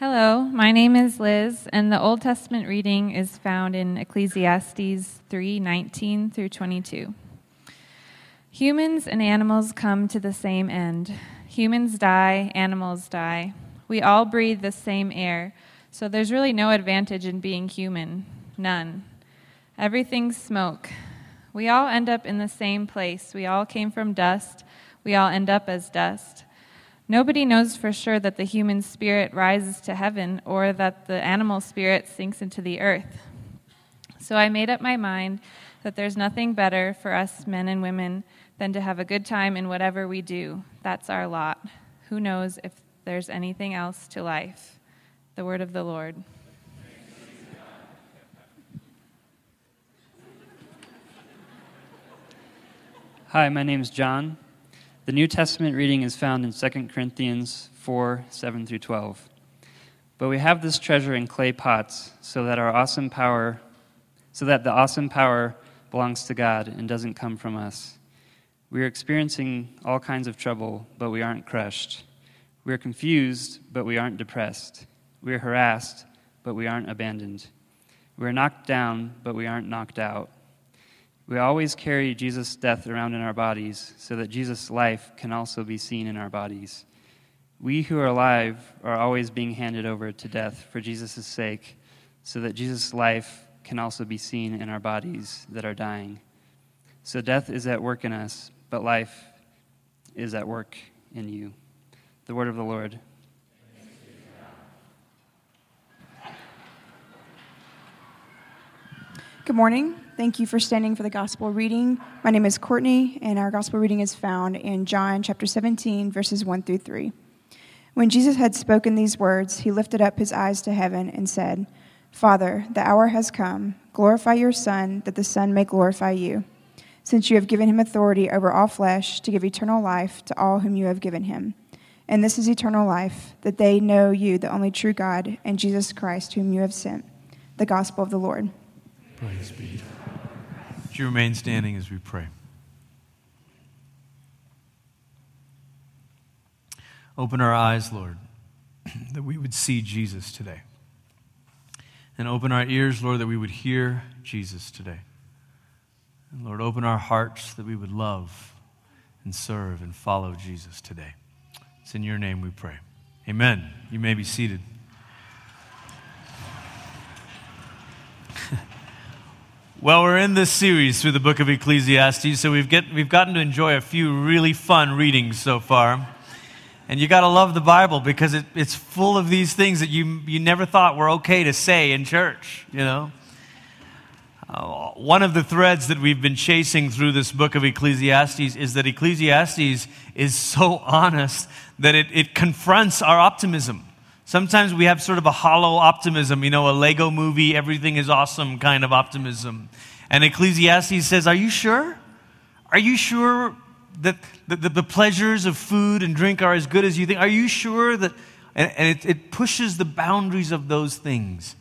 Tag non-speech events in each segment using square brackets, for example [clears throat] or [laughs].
Hello, my name is Liz, and the Old Testament reading is found in Ecclesiastes 3:19 through 22. Humans and animals come to the same end. Humans die, animals die. We all breathe the same air, so there's really no advantage in being human. None. Everything's smoke. We all end up in the same place. We all came from dust. We all end up as dust. Nobody knows for sure that the human spirit rises to heaven or that the animal spirit sinks into the earth. So I made up my mind that there's nothing better for us men and women than to have a good time in whatever we do. That's our lot. Who knows if there's anything else to life? The word of the Lord. Hi, my name is John. The New Testament reading is found in 2 Corinthians 4 7 through 12. But we have this treasure in clay pots so that our awesome power, so that the awesome power belongs to God and doesn't come from us. We are experiencing all kinds of trouble, but we aren't crushed. We are confused, but we aren't depressed. We are harassed, but we aren't abandoned. We are knocked down, but we aren't knocked out. We always carry Jesus' death around in our bodies so that Jesus' life can also be seen in our bodies. We who are alive are always being handed over to death for Jesus' sake so that Jesus' life can also be seen in our bodies that are dying. So death is at work in us, but life is at work in you. The word of the Lord. Good morning. Thank you for standing for the gospel reading. My name is Courtney, and our gospel reading is found in John chapter 17, verses 1 through 3. When Jesus had spoken these words, he lifted up his eyes to heaven and said, Father, the hour has come. Glorify your Son, that the Son may glorify you, since you have given him authority over all flesh to give eternal life to all whom you have given him. And this is eternal life, that they know you, the only true God, and Jesus Christ, whom you have sent. The gospel of the Lord. Praise be. Would you remain standing as we pray? Open our eyes, Lord, [clears throat] that we would see Jesus today. And open our ears, Lord, that we would hear Jesus today. And Lord, open our hearts that we would love and serve and follow Jesus today. It's in your name we pray. Amen. You may be seated. [laughs] Well, we're in this series through the book of Ecclesiastes, so we've, get, we've gotten to enjoy a few really fun readings so far. And you got to love the Bible because it, it's full of these things that you, you never thought were okay to say in church, you know? Uh, one of the threads that we've been chasing through this book of Ecclesiastes is that Ecclesiastes is so honest that it, it confronts our optimism. Sometimes we have sort of a hollow optimism, you know, a Lego movie, everything is awesome kind of optimism. And Ecclesiastes says, Are you sure? Are you sure that the, the, the pleasures of food and drink are as good as you think? Are you sure that? And, and it, it pushes the boundaries of those things.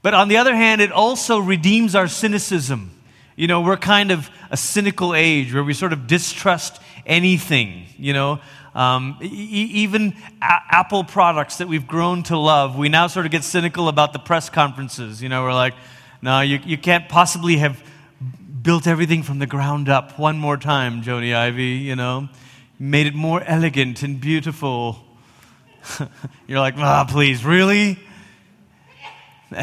But on the other hand, it also redeems our cynicism. You know, we're kind of a cynical age where we sort of distrust anything, you know. Um, e- even a- Apple products that we've grown to love, we now sort of get cynical about the press conferences. You know, we're like, no, you, you can't possibly have built everything from the ground up one more time, Jony Ive, you know, made it more elegant and beautiful. [laughs] You're like, ah, oh, please, really? [laughs]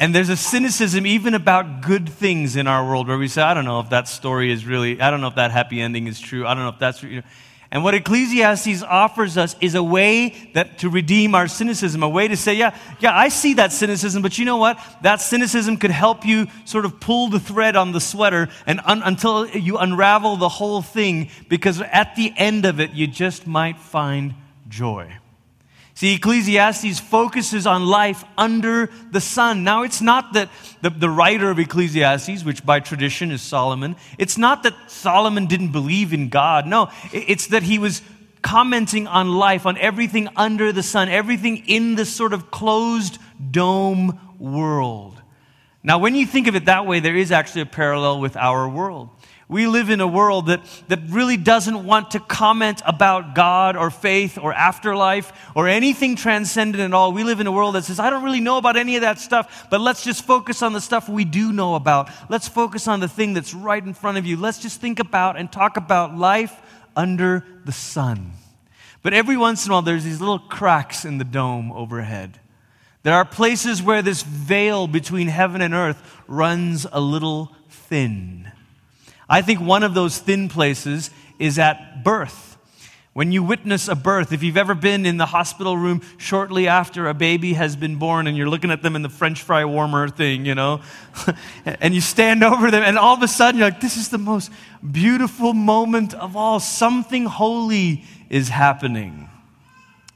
and there's a cynicism even about good things in our world where we say, I don't know if that story is really, I don't know if that happy ending is true. I don't know if that's, you know. And what Ecclesiastes offers us is a way that to redeem our cynicism, a way to say, yeah, yeah, I see that cynicism, but you know what? That cynicism could help you sort of pull the thread on the sweater and un- until you unravel the whole thing, because at the end of it, you just might find joy. See, Ecclesiastes focuses on life under the sun. Now, it's not that the, the writer of Ecclesiastes, which by tradition is Solomon, it's not that Solomon didn't believe in God. No, it's that he was commenting on life, on everything under the sun, everything in this sort of closed dome world. Now, when you think of it that way, there is actually a parallel with our world. We live in a world that, that really doesn't want to comment about God or faith or afterlife or anything transcendent at all. We live in a world that says, I don't really know about any of that stuff, but let's just focus on the stuff we do know about. Let's focus on the thing that's right in front of you. Let's just think about and talk about life under the sun. But every once in a while, there's these little cracks in the dome overhead. There are places where this veil between heaven and earth runs a little thin. I think one of those thin places is at birth. When you witness a birth, if you've ever been in the hospital room shortly after a baby has been born and you're looking at them in the french fry warmer thing, you know, [laughs] and you stand over them and all of a sudden you're like, this is the most beautiful moment of all. Something holy is happening.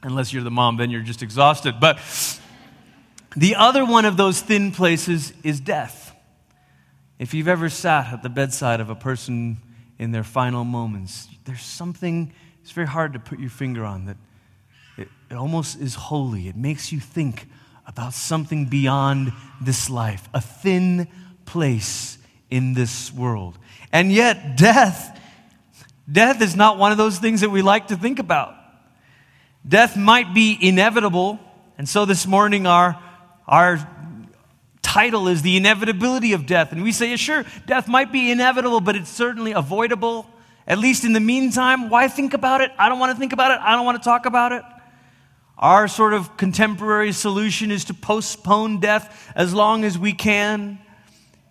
Unless you're the mom, then you're just exhausted. But the other one of those thin places is death. If you've ever sat at the bedside of a person in their final moments, there's something, it's very hard to put your finger on that it, it almost is holy. It makes you think about something beyond this life, a thin place in this world. And yet, death, death is not one of those things that we like to think about. Death might be inevitable, and so this morning our, our title is The Inevitability of Death. And we say, yeah, sure, death might be inevitable, but it's certainly avoidable. At least in the meantime, why think about it? I don't want to think about it. I don't want to talk about it. Our sort of contemporary solution is to postpone death as long as we can.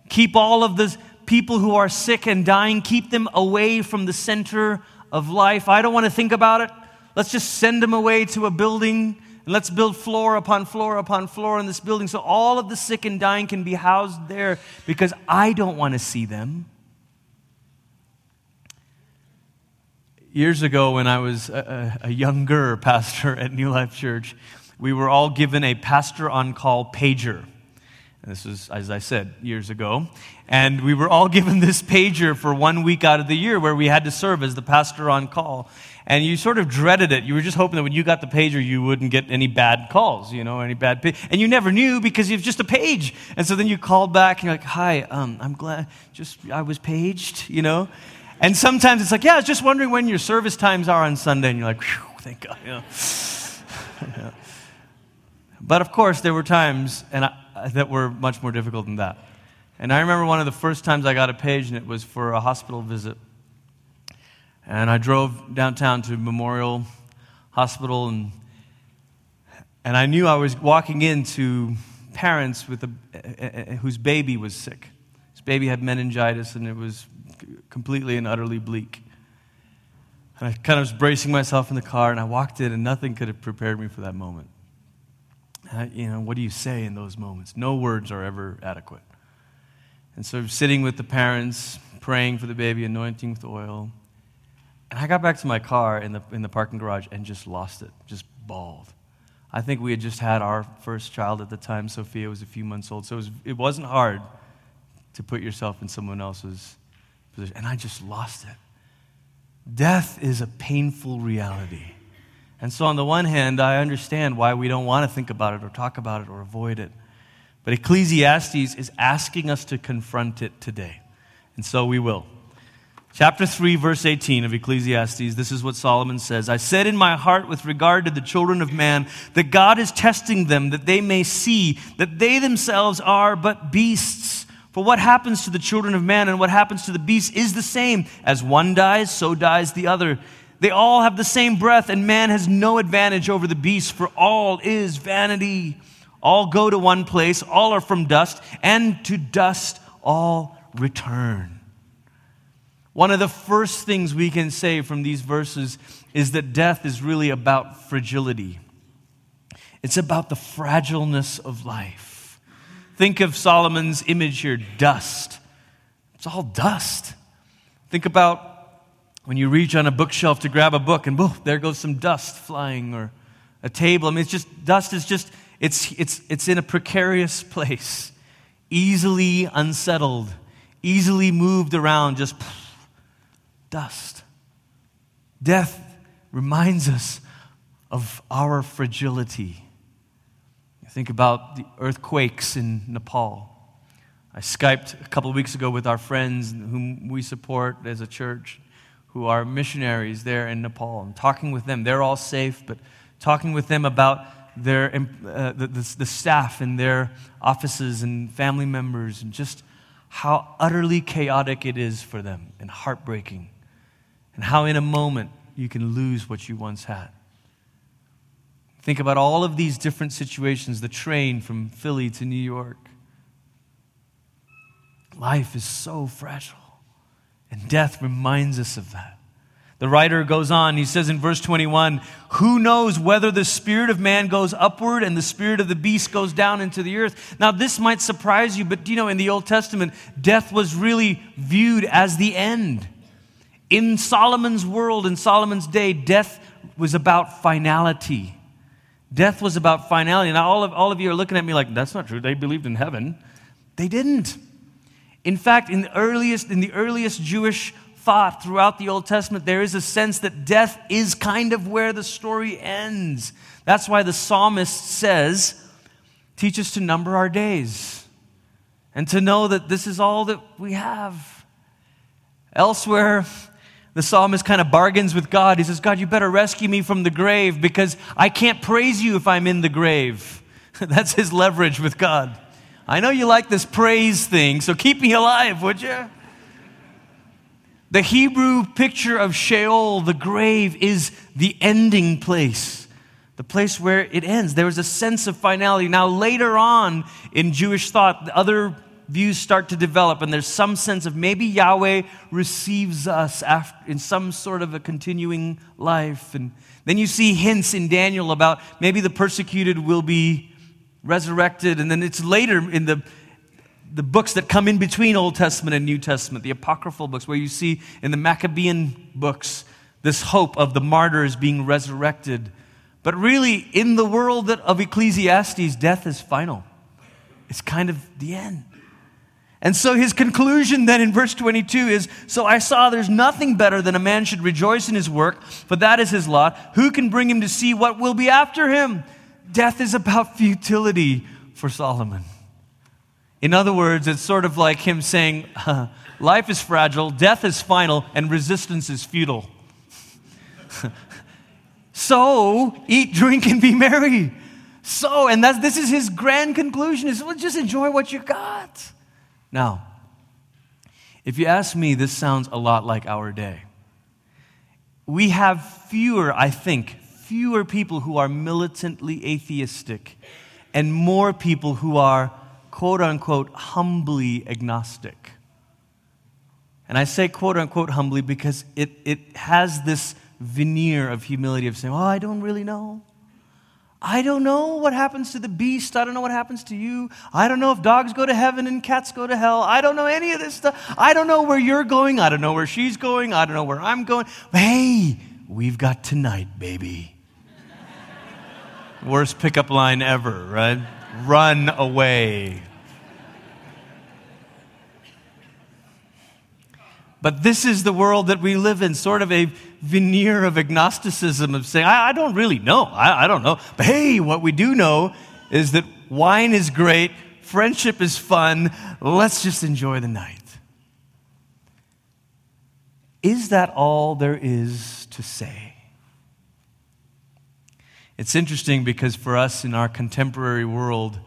Keep all of the people who are sick and dying, keep them away from the center of life. I don't want to think about it. Let's just send them away to a building and let's build floor upon floor upon floor in this building so all of the sick and dying can be housed there because I don't want to see them. Years ago, when I was a, a, younger [laughs] pastor at New Life Church, we were all given a pastor on call pager. And this was, as I said, years ago. And we were all [laughs] given this pager for one week out of the year where we had to serve as the pastor on call and you sort of dreaded it. You were just hoping that when you got the pager, you wouldn't get any bad calls, you know, any bad, and you never knew because was just a page. And so then you called back and you're like, "Hi, um, I'm glad, just I was paged," you know. And sometimes it's like, "Yeah, I was just wondering when your service times are on Sunday," and you're like, "Thank God," [laughs] yeah. But of course, there were times and I, that were much more difficult than that. And I remember one of the first times I got a page, and it was for a hospital visit. And I drove downtown to Memorial Hospital, and, and I knew I was walking into parents with a, whose baby was sick. His baby had meningitis, and it was completely and utterly bleak. And I kind of was bracing myself in the car, and I walked in, and nothing could have prepared me for that moment. I, you know, what do you say in those moments? No words are ever adequate. And so, sitting with the parents, praying for the baby, anointing with oil. And I got back to my car in the, in the parking garage and just lost it, just bawled. I think we had just had our first child at the time. Sophia was a few months old. So it, was, it wasn't hard to put yourself in someone else's position. And I just lost it. Death is a painful reality. And so, on the one hand, I understand why we don't want to think about it or talk about it or avoid it. But Ecclesiastes is asking us to confront it today. And so we will. Chapter 3, verse 18 of Ecclesiastes, this is what Solomon says I said in my heart with regard to the children of man that God is testing them, that they may see that they themselves are but beasts. For what happens to the children of man and what happens to the beasts is the same. As one dies, so dies the other. They all have the same breath, and man has no advantage over the beasts, for all is vanity. All go to one place, all are from dust, and to dust all return. One of the first things we can say from these verses is that death is really about fragility. It's about the fragileness of life. Think of Solomon's image here dust. It's all dust. Think about when you reach on a bookshelf to grab a book and boom, there goes some dust flying or a table. I mean, it's just, dust is just, it's, it's, it's in a precarious place, easily unsettled, easily moved around, just dust. Death reminds us of our fragility. think about the earthquakes in Nepal. I Skyped a couple of weeks ago with our friends whom we support as a church who are missionaries there in Nepal and talking with them. They're all safe, but talking with them about their, uh, the, the, the staff in their offices and family members and just how utterly chaotic it is for them and heartbreaking, and how in a moment you can lose what you once had. Think about all of these different situations the train from Philly to New York, Life is so fragile, and death reminds us of that. The writer goes on, he says in verse 21 Who knows whether the spirit of man goes upward and the spirit of the beast goes down into the earth? Now, this might surprise you, but you know, in the Old Testament, death was really viewed as the end. In Solomon's world, in Solomon's day, death was about finality. Death was about finality. Now, all of, all of you are looking at me like, that's not true. They believed in heaven. They didn't. In fact, in the earliest, in the earliest Jewish thought throughout the Old Testament, there is a sense that death is kind of where the story ends. That's why the psalmist says, Teach us to number our days and to know that this is all that we have. Elsewhere, the psalmist kind of bargains with God. He says, God, you better rescue me from the grave because I can't praise you if I'm in the grave. [laughs] That's his leverage with God. I know you like this praise thing, so keep me alive, would you? The Hebrew picture of Sheol, the grave, is the ending place, the place where it ends. There is a sense of finality. Now, later on in Jewish thought, the other views start to develop, and there's some sense of maybe Yahweh receives us after, in some sort of a continuing life. And then you see hints in Daniel about maybe the persecuted will be resurrected. And then it's later in the, the books that come in between Old Testament and New Testament, the apocryphal books, where you see in the Maccabean books this hope of the martyrs being resurrected. But really, in the world of Ecclesiastes, death is final. It's kind of the end. And so his conclusion then in verse 22 is So I saw there's nothing better than a man should rejoice in his work, for that is his lot. Who can bring him to see what will be after him? death is about futility for Solomon. In other words, it's sort of like him saying, uh, [laughs] Life is fragile, death is final, and resistance is futile. [laughs] so, eat, drink, and be merry. So, and that's, this is his grand conclusion is well, just enjoy what you got. Now, if you ask me, this sounds a lot like our day. We have fewer, I think, fewer people who are militantly atheistic and more people who are quote unquote humbly agnostic. And I say quote unquote humbly because it, it has this veneer of humility of saying, Oh, I don't really know. I don't know what happens to the beast. I don't know what happens to you. I don't know if dogs go to heaven and cats go to hell. I don't know any of this stuff. I don't know where you're going. I don't know where she's going. I don't know where I'm going. Hey, we've got tonight, baby. Worst pickup line ever, right? Run away. But this is the world that we live in, sort of a veneer of agnosticism of saying, I, I don't really know. I, I don't know. But hey, what we do know is that wine is great, friendship is fun. Let's just enjoy the night. Is that all there is to say? It's interesting because for us in our contemporary world,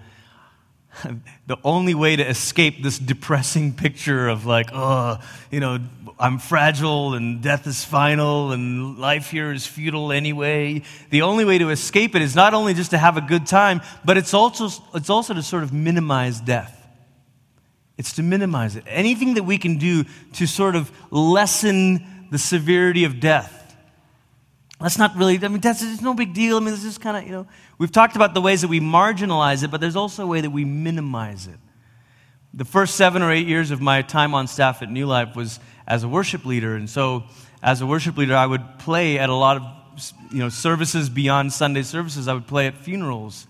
[laughs] the only way to escape this depressing picture of like, oh, you know, I'm fragile and death is final and life here is futile anyway. The only way to escape it is not only just to have a good time, but it's also, it's also to sort of minimize death. It's to minimize it. Anything that we can do to sort of lessen the severity of death that's not really, I mean, that's it's no big deal. I mean, this is kind of, you know, we've talked about the ways that we marginalize it, but there's also a way that we minimize it. The first seven or eight years of my time on staff at New Life was as a worship leader. And so, as a worship leader, I would play at a lot of, you know, services beyond Sunday services. I would play at funerals.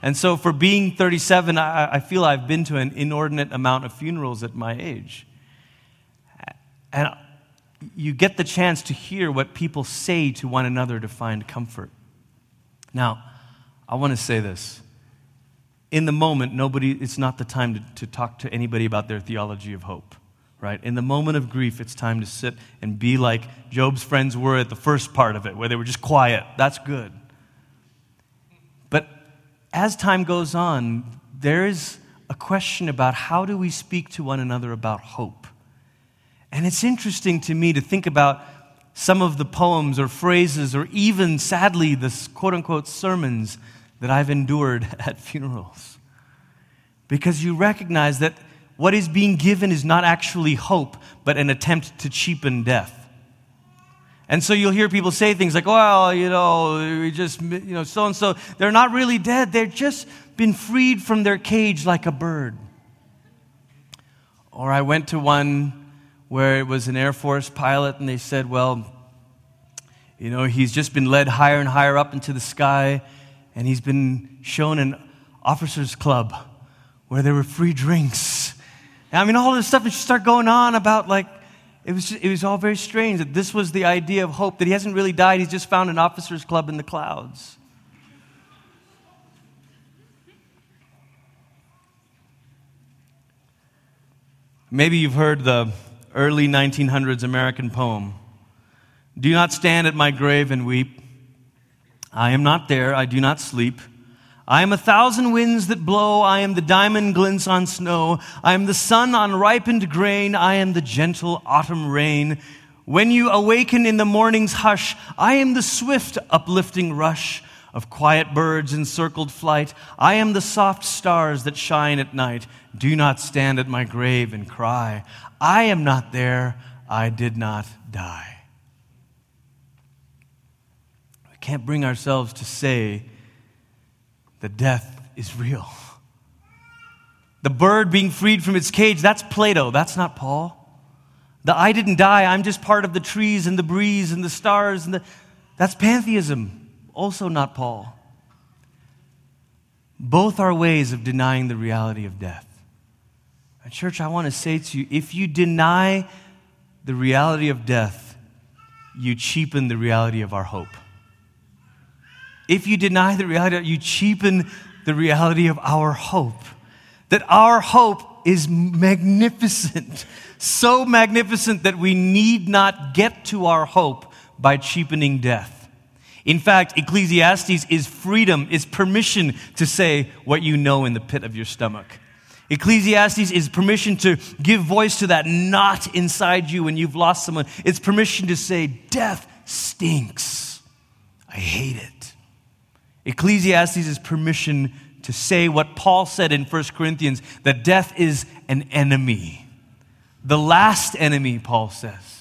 And so, for being 37, I, I feel I've been to an inordinate amount of funerals at my age. And you get the chance to hear what people say to one another to find comfort. Now, I want to say this. in the moment, nobody, it's not the time to, to talk to anybody about their theology of hope, right? In the moment of grief, it's time to sit and be like Job's friends were at the first part of it, where they were just quiet. That's good. But as time goes on, there is a question about how do we speak to one another about hope. And it's interesting to me to think about some of the poems or phrases, or even sadly, the quote unquote sermons that I've endured [laughs] at funerals. Because you recognize that what is being given is not actually hope, but an attempt to cheapen death. And so you'll hear people say things like, well, you know, we just, you know, so and so. They're not really dead. They've just been freed from their cage like a bird. Or I went to one where it was an Air Force pilot, and they said, well, you know, he's just been led higher and higher up into the sky, and he's been shown an officers' club where there were free drinks. And I mean, all this stuff would start going on about like, it was, just, it was all very strange that this was the idea of hope, that he hasn't really died, he's just found an officers' club in the clouds. Maybe you've heard the early 1900s American poem Do not stand at my grave and weep. I am not there, I do not sleep. I am a thousand winds that blow. I am the diamond glints on snow. I am the sun on ripened grain. I am the gentle autumn rain. When you awaken in the morning's hush, I am the swift uplifting rush of quiet birds in circled flight. I am the soft stars that shine at night. Do not stand at my grave and cry. I am not there. I did not die. We can't bring ourselves to say that death is real. The bird being freed from its cage, that's Plato, that's not Paul. The I didn't die, I'm just part of the trees and the breeze and the stars and the that's pantheism, also not Paul. Both are ways of denying the reality of death. And church, I want to say to you if you deny the reality of death, you cheapen the reality of our hope. If you deny the reality, you cheapen the reality of our hope. That our hope is magnificent, so magnificent that we need not get to our hope by cheapening death. In fact, Ecclesiastes is freedom, is permission to say what you know in the pit of your stomach. Ecclesiastes is permission to give voice to that knot inside you when you've lost someone. It's permission to say, Death stinks. I hate it. Ecclesiastes is permission to say what Paul said in 1 Corinthians that death is an enemy. The last enemy, Paul says.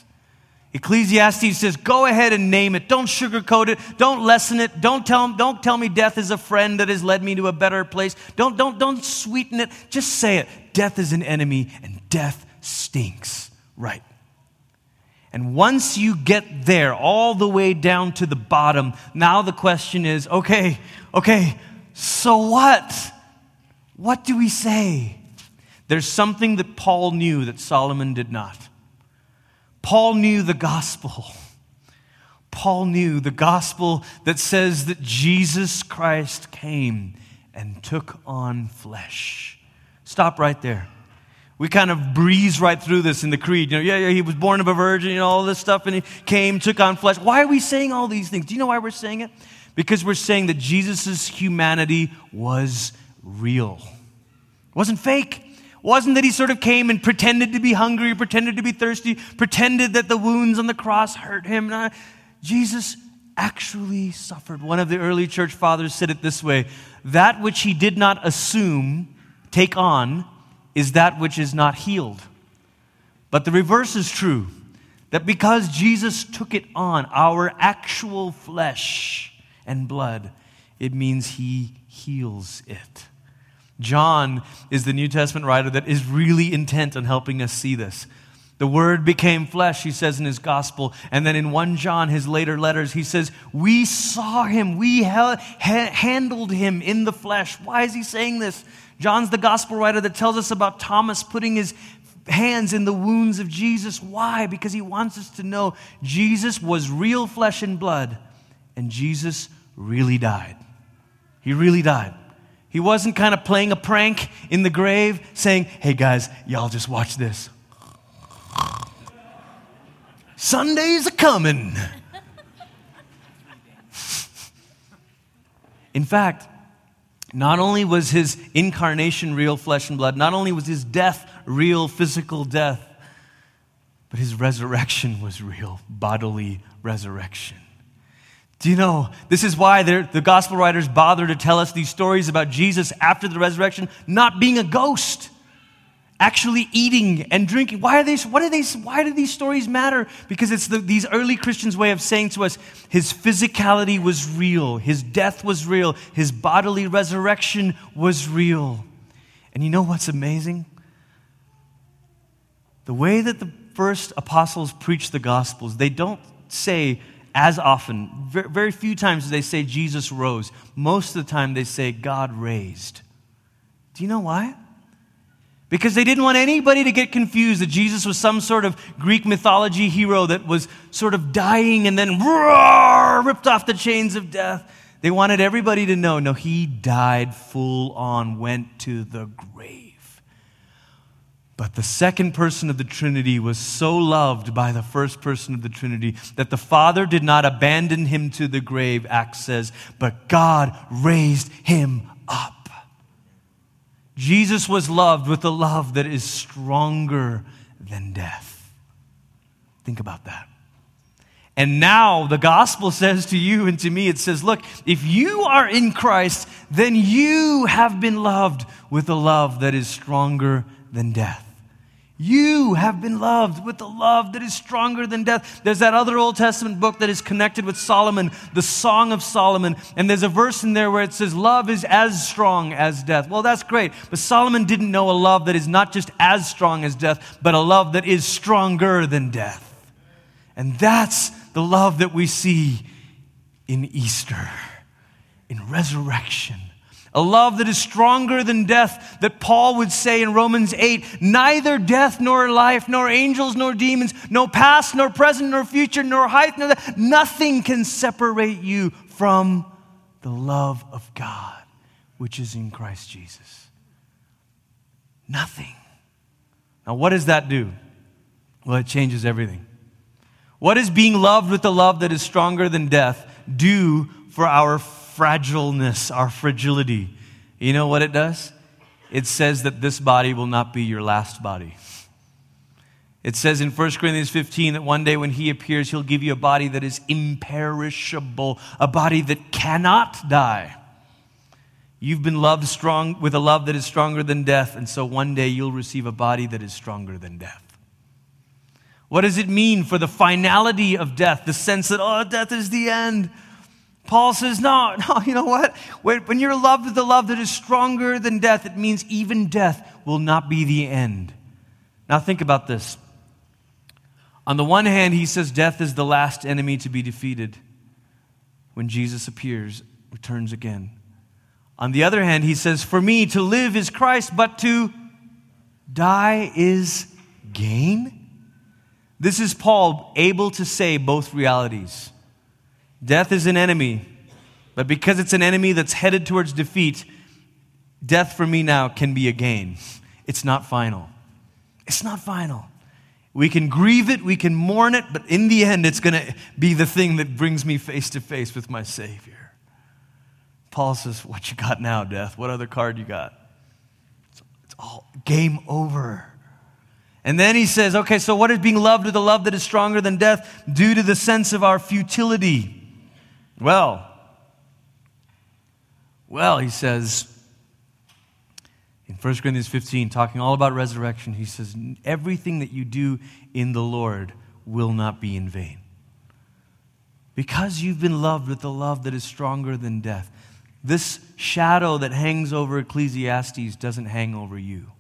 Ecclesiastes says, go ahead and name it. Don't sugarcoat it. Don't lessen it. Don't tell, don't tell me death is a friend that has led me to a better place. Don't, don't, don't sweeten it. Just say it. Death is an enemy and death stinks. Right. And once you get there, all the way down to the bottom, now the question is okay, okay, so what? What do we say? There's something that Paul knew that Solomon did not. Paul knew the gospel. Paul knew the gospel that says that Jesus Christ came and took on flesh. Stop right there we kind of breeze right through this in the creed. You know, yeah, yeah, he was born of a virgin, you know, all this stuff, and he came, took on flesh. Why are we saying all these things? Do you know why we're saying it? Because we're saying that Jesus' humanity was real. It wasn't fake. Wasn't that he sort of came and pretended to be hungry, pretended to be thirsty, pretended that the wounds on the cross hurt him. Jesus actually suffered. One of the early church fathers said it this way that which he did not assume, take on, is that which is not healed. But the reverse is true that because Jesus took it on, our actual flesh and blood, it means he heals it. John is the New Testament writer that is really intent on helping us see this. The Word became flesh, he says in his gospel. And then in 1 John, his later letters, he says, We saw him, we ha- handled him in the flesh. Why is he saying this? John's the gospel writer that tells us about Thomas putting his hands in the wounds of Jesus. Why? Because he wants us to know Jesus was real flesh and blood, and Jesus really died. He really died. He wasn't kind of playing a prank in the grave, saying, hey guys, y'all just watch this. Sunday's a coming. In fact, not only was his incarnation real flesh and blood, not only was his death real physical death, but his resurrection was real bodily resurrection. Do you know, this is why the gospel writers bother to tell us these stories about Jesus after the resurrection not being a ghost actually eating and drinking. Why are they, what are they, why do these stories matter? Because it's the, these early Christians' way of saying to us his physicality was real, his death was real, his bodily resurrection was real. And you know what's amazing? The way that the first apostles preach the gospels, they don't say as often, very, few times do they say Jesus rose. Most of the time they say God raised. Do you know why? because they didn't want anybody to get confused that Jesus was some sort of Greek mythology hero that was sort of dying and then roar, ripped off the chains of death. They wanted everybody to know no, he died full on, went to the grave. But the second person of the Trinity was so loved by the first person of the Trinity that the Father did not abandon him to the grave, Acts says, but God raised him up. Jesus was loved with a love that is stronger than death. Think about that. And now the gospel says to you and to me, it says, look, if you are in Christ, then you have been loved with a love that is stronger than death. You have been loved with a love that is stronger than death. There's that other Old Testament book that is connected with Solomon, the Song of Solomon. And there's a verse in there where it says, Love is as strong as death. Well, that's great. But Solomon didn't know a love that is not just as strong as death, but a love that is stronger than death. And that's the love that we see in Easter, in resurrection a love that is stronger than death, that Paul would say in Romans 8 neither death nor life, nor angels nor demons, no past nor present nor future, nor height nor that, nothing can separate you from the love of God, which is in Christ Jesus. Nothing. Now, what does that do? Well, it changes everything. What does being loved with the love that is stronger than death do for our fragileness, our fragility. You know what it does? It says that this body will not be your last body. It says in 1 Corinthians 15 that one day when he appears, he'll give you a body that is imperishable, a body that cannot die. You've been loved strong with a love that is stronger than death, and so one day you'll receive a body that is stronger than death. What does it mean for the finality of death? The sense that, oh, death is the end. Paul says, no, [laughs] no, you know what? When you're loved with a love that is stronger than death, it means even death will not be the end. Now, think about this. On the one hand, he says death is the last enemy to be defeated when Jesus appears, returns again. On the other hand, he says, For me, to live is Christ, but to die is gain. This is Paul able to say both realities. Death is an enemy, but because it's an enemy that's headed towards defeat, death for me now can be a gain. It's not final. It's not final. We can grieve it, we can mourn it, but in the end, it's going to be the thing that brings me face to face with my Savior. Paul says, What you got now, death? What other card you got? It's, it's all game over. And then he says, Okay, so what is being loved with a love that is stronger than death due to the sense of our futility? Well, well, he says in 1 Corinthians 15, talking all about resurrection, he says, Everything that you do in the Lord will not be in vain. Because you've been loved with a love that is stronger than death. This shadow that hangs over Ecclesiastes doesn't hang over you.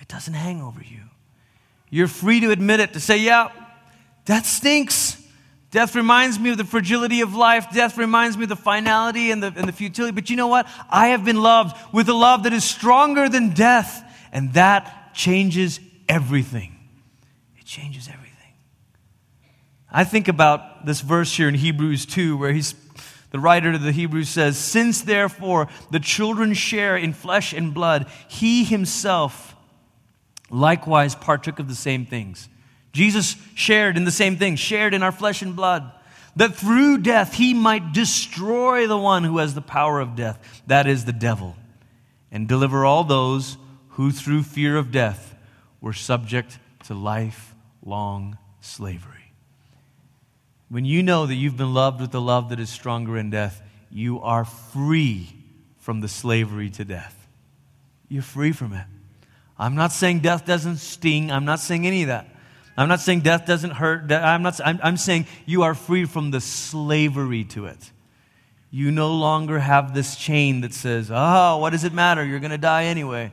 It doesn't hang over you. You're free to admit it, to say, yeah, that stinks. Death reminds me of the fragility of life. Death reminds me of the finality and the, and the futility. But you know what? I have been loved with a love that is stronger than death. And that changes everything. It changes everything. I think about this verse here in Hebrews 2 where he's, The writer to the Hebrews says, Since therefore the children share in flesh and blood, he himself likewise partook of the same things. Jesus shared in the same thing, shared in our flesh and blood, that through death he might destroy the one who has the power of death, that is the devil, and deliver all those who through fear of death were subject to lifelong slavery. When you know that you've been loved with a love that is stronger in death, you are free from the slavery to death. You're free from it. I'm not saying death doesn't sting. I'm not saying any of that. I'm not saying death doesn't hurt. I'm, not, I'm, I'm saying you are free from the slavery to it. You no longer have this chain that says, oh, what does it matter? You're going to die anyway.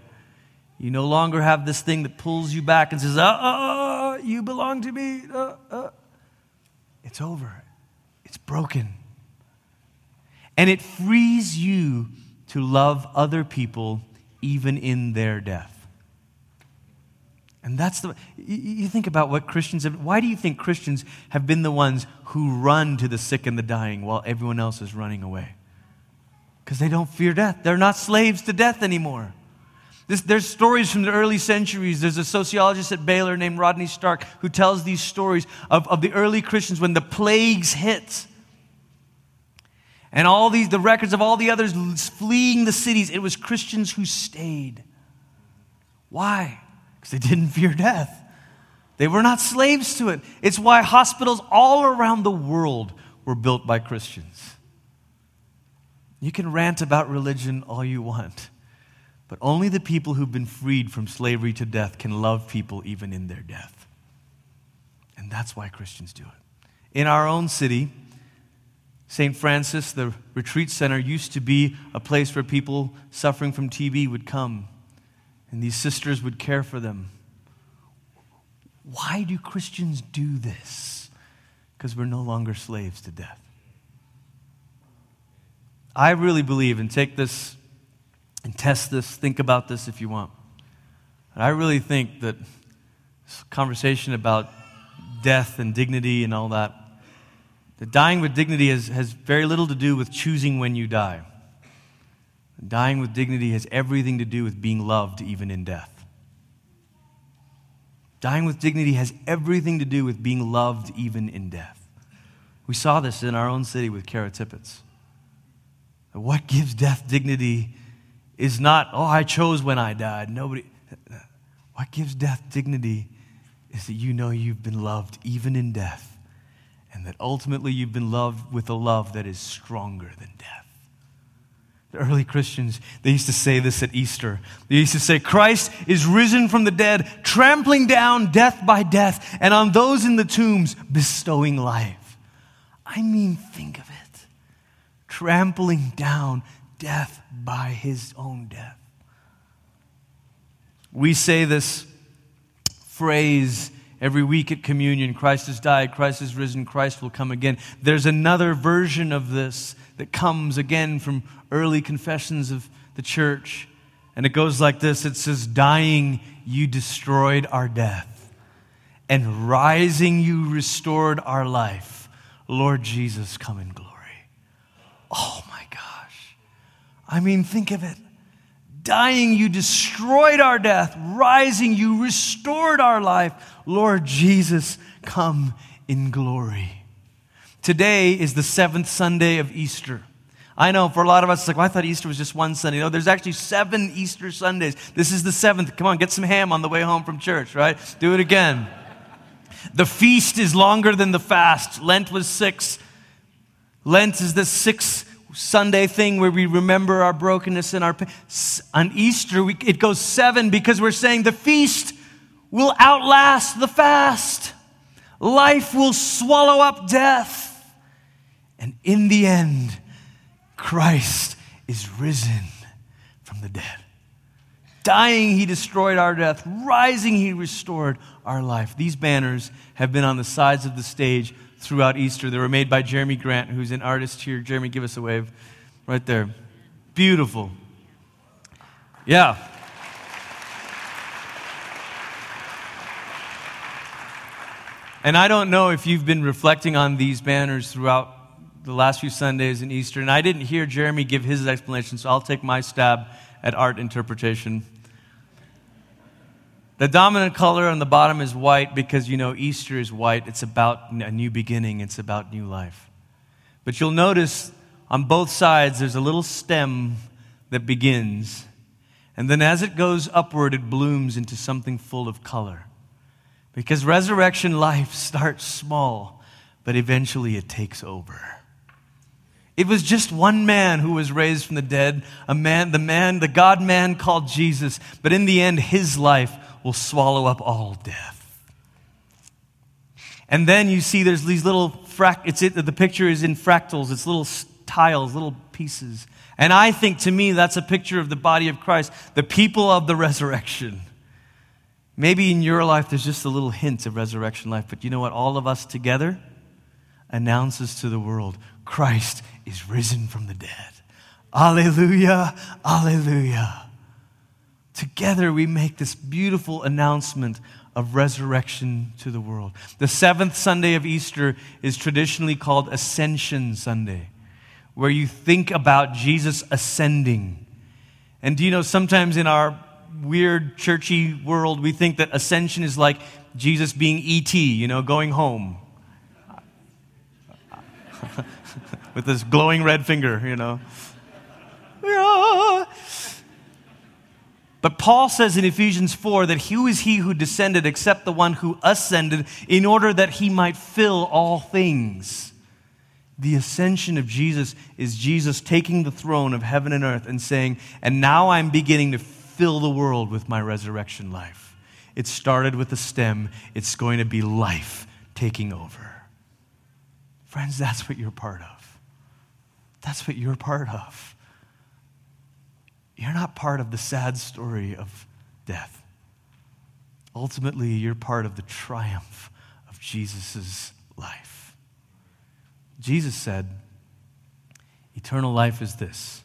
You no longer have this thing that pulls you back and says, oh, oh, you belong to me. It's over, it's broken. And it frees you to love other people even in their death. And that's the, you think about what Christians have, why do you think Christians have been the ones who run to the sick and the dying while everyone else is running away? Because they don't fear death. They're not slaves to death anymore. This, there's stories from the early centuries. There's a sociologist at Baylor named Rodney Stark who tells these stories of, of the early Christians when the plagues hit. And all these, the records of all the others fleeing the cities, it was Christians who stayed. Why? Because they didn't fear death. They were not slaves to it. It's why hospitals all around the world were built by Christians. You can rant about religion all you want. But only the people who've been freed from slavery to death can love people even in their death. And that's why Christians do it. In our own city, St. Francis, the retreat center, used to be a place where people suffering from TB would come, and these sisters would care for them. Why do Christians do this? Because we're no longer slaves to death. I really believe, and take this and test this, think about this if you want. I really think that this conversation about death and dignity and all that, that dying with dignity has, has very little to do with choosing when you die. Dying with dignity has everything to do with being loved even in death. Dying with dignity has everything to do with being loved even in death. We saw this in our own city with Kara Tippett. What gives death dignity is not, oh, I chose when I died. Nobody. What gives death dignity is that you know you've been loved even in death, and that ultimately you've been loved with a love that is stronger than death. The early Christians, they used to say this at Easter. They used to say, Christ is risen from the dead, trampling down death by death, and on those in the tombs bestowing life. I mean, think of it. Trampling down death by his own death. We say this phrase every week at communion Christ has died, Christ has risen, Christ will come again. There's another version of this that comes again from early confessions of the church. And it goes like this it says, Dying, you destroyed our death, and rising, you restored our life. Lord Jesus, come in glory. Oh my gosh. I mean, think of it. Dying, you destroyed our death. Rising, you restored our life. Lord Jesus, come in glory. Today is the seventh Sunday of Easter. I know for a lot of us, it's like, well, I thought Easter was just one Sunday. No, there's actually seven Easter Sundays. This is the seventh. Come on, get some ham on the way home from church, right? Do it again. The feast is longer than the fast. Lent was six. Lent is the sixth Sunday thing where we remember our brokenness and our pain. On Easter, we, it goes seven because we're saying the feast will outlast the fast. Life will swallow up death. And in the end, Christ is risen from the dead. Dying, he destroyed our death. Rising, he restored our life. These banners have been on the sides of the stage throughout Easter. They were made by Jeremy Grant, who's an artist here. Jeremy, give us a wave right there. Beautiful. Yeah. And I don't know if you've been reflecting on these banners throughout the last few Sundays in Easter, and I didn't hear Jeremy give his explanation, so I'll take my stab at art interpretation. The dominant color on the bottom is white because you know Easter is white. It's about a new beginning, it's about new life. But you'll notice on both sides there's a little stem that begins. And then as it goes upward, it blooms into something full of color. Because resurrection life [laughs] starts small, but eventually it takes over. It was just one man who was raised from the dead, a man, the man, the God man called Jesus, but in the end, his life will swallow up all death. And then you see there's these little frac, it's it, the picture is in fractals, it's little tiles, little pieces. And I think to me that's a picture of the body of Christ, the people of the resurrection. Maybe in your life there's just a little hint of resurrection life, but you know what? All of us together announces to the world Christ is risen from the dead. Alleluia, alleluia. Together we make this beautiful announcement of resurrection to the world. The seventh Sunday of Easter is traditionally called Ascension Sunday, where you think about Jesus ascending. And do you know, sometimes in our weird churchy world, we think that ascension is like Jesus being E.T., you know, going home. With this glowing red finger, you know. But Paul says in Ephesians 4 that who is he who descended except the one who ascended in order that he might fill all things? The ascension of Jesus is Jesus taking the throne of heaven and earth and saying, And now I'm beginning to fill the world with my resurrection life. It started with the stem, it's going to be life taking over. Friends, that's what you're part of. That's what you're part of. You're not part of the sad story of death. Ultimately, you're part of the triumph of Jesus' life. Jesus said, Eternal life is this,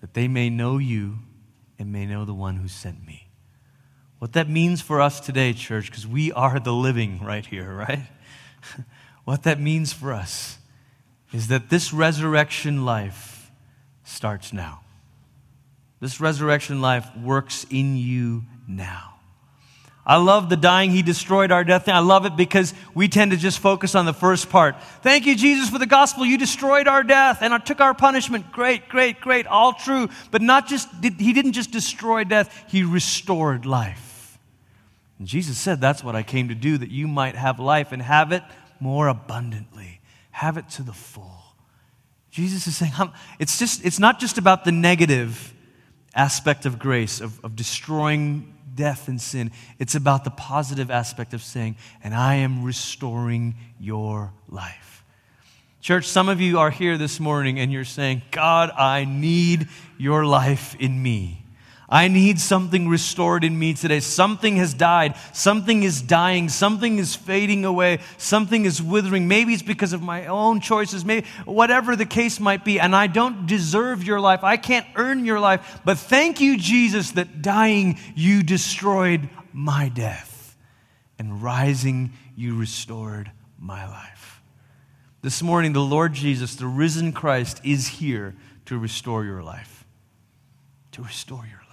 that they may know you and may know the one who sent me. What that means for us today, church, because we are the living right here, right? [laughs] what that means for us is that this resurrection life starts now. This resurrection life works in you now. I love the dying, he destroyed our death. I love it because we tend to just focus on the first part. Thank you, Jesus, for the gospel. You destroyed our death and I took our punishment. Great, great, great. All true. But not just, he didn't just destroy death, he restored life. And Jesus said, That's what I came to do, that you might have life and have it more abundantly, have it to the full. Jesus is saying, it's, just, it's not just about the negative aspect of grace, of, of destroying death and sin. It's about the positive aspect of saying, and I am restoring your life. Church, some of you are here this morning and you're saying, God, I need your life in me. I need something restored in me today. Something has died. Something is dying. Something is fading away. Something is withering. Maybe it's because of my own choices. Maybe whatever the case might be. And I don't deserve your life. I can't earn your life. But thank you, Jesus, that dying, you destroyed my death. And rising, you restored my life. This morning, the Lord Jesus, the risen Christ, is here to restore your life. To restore your life.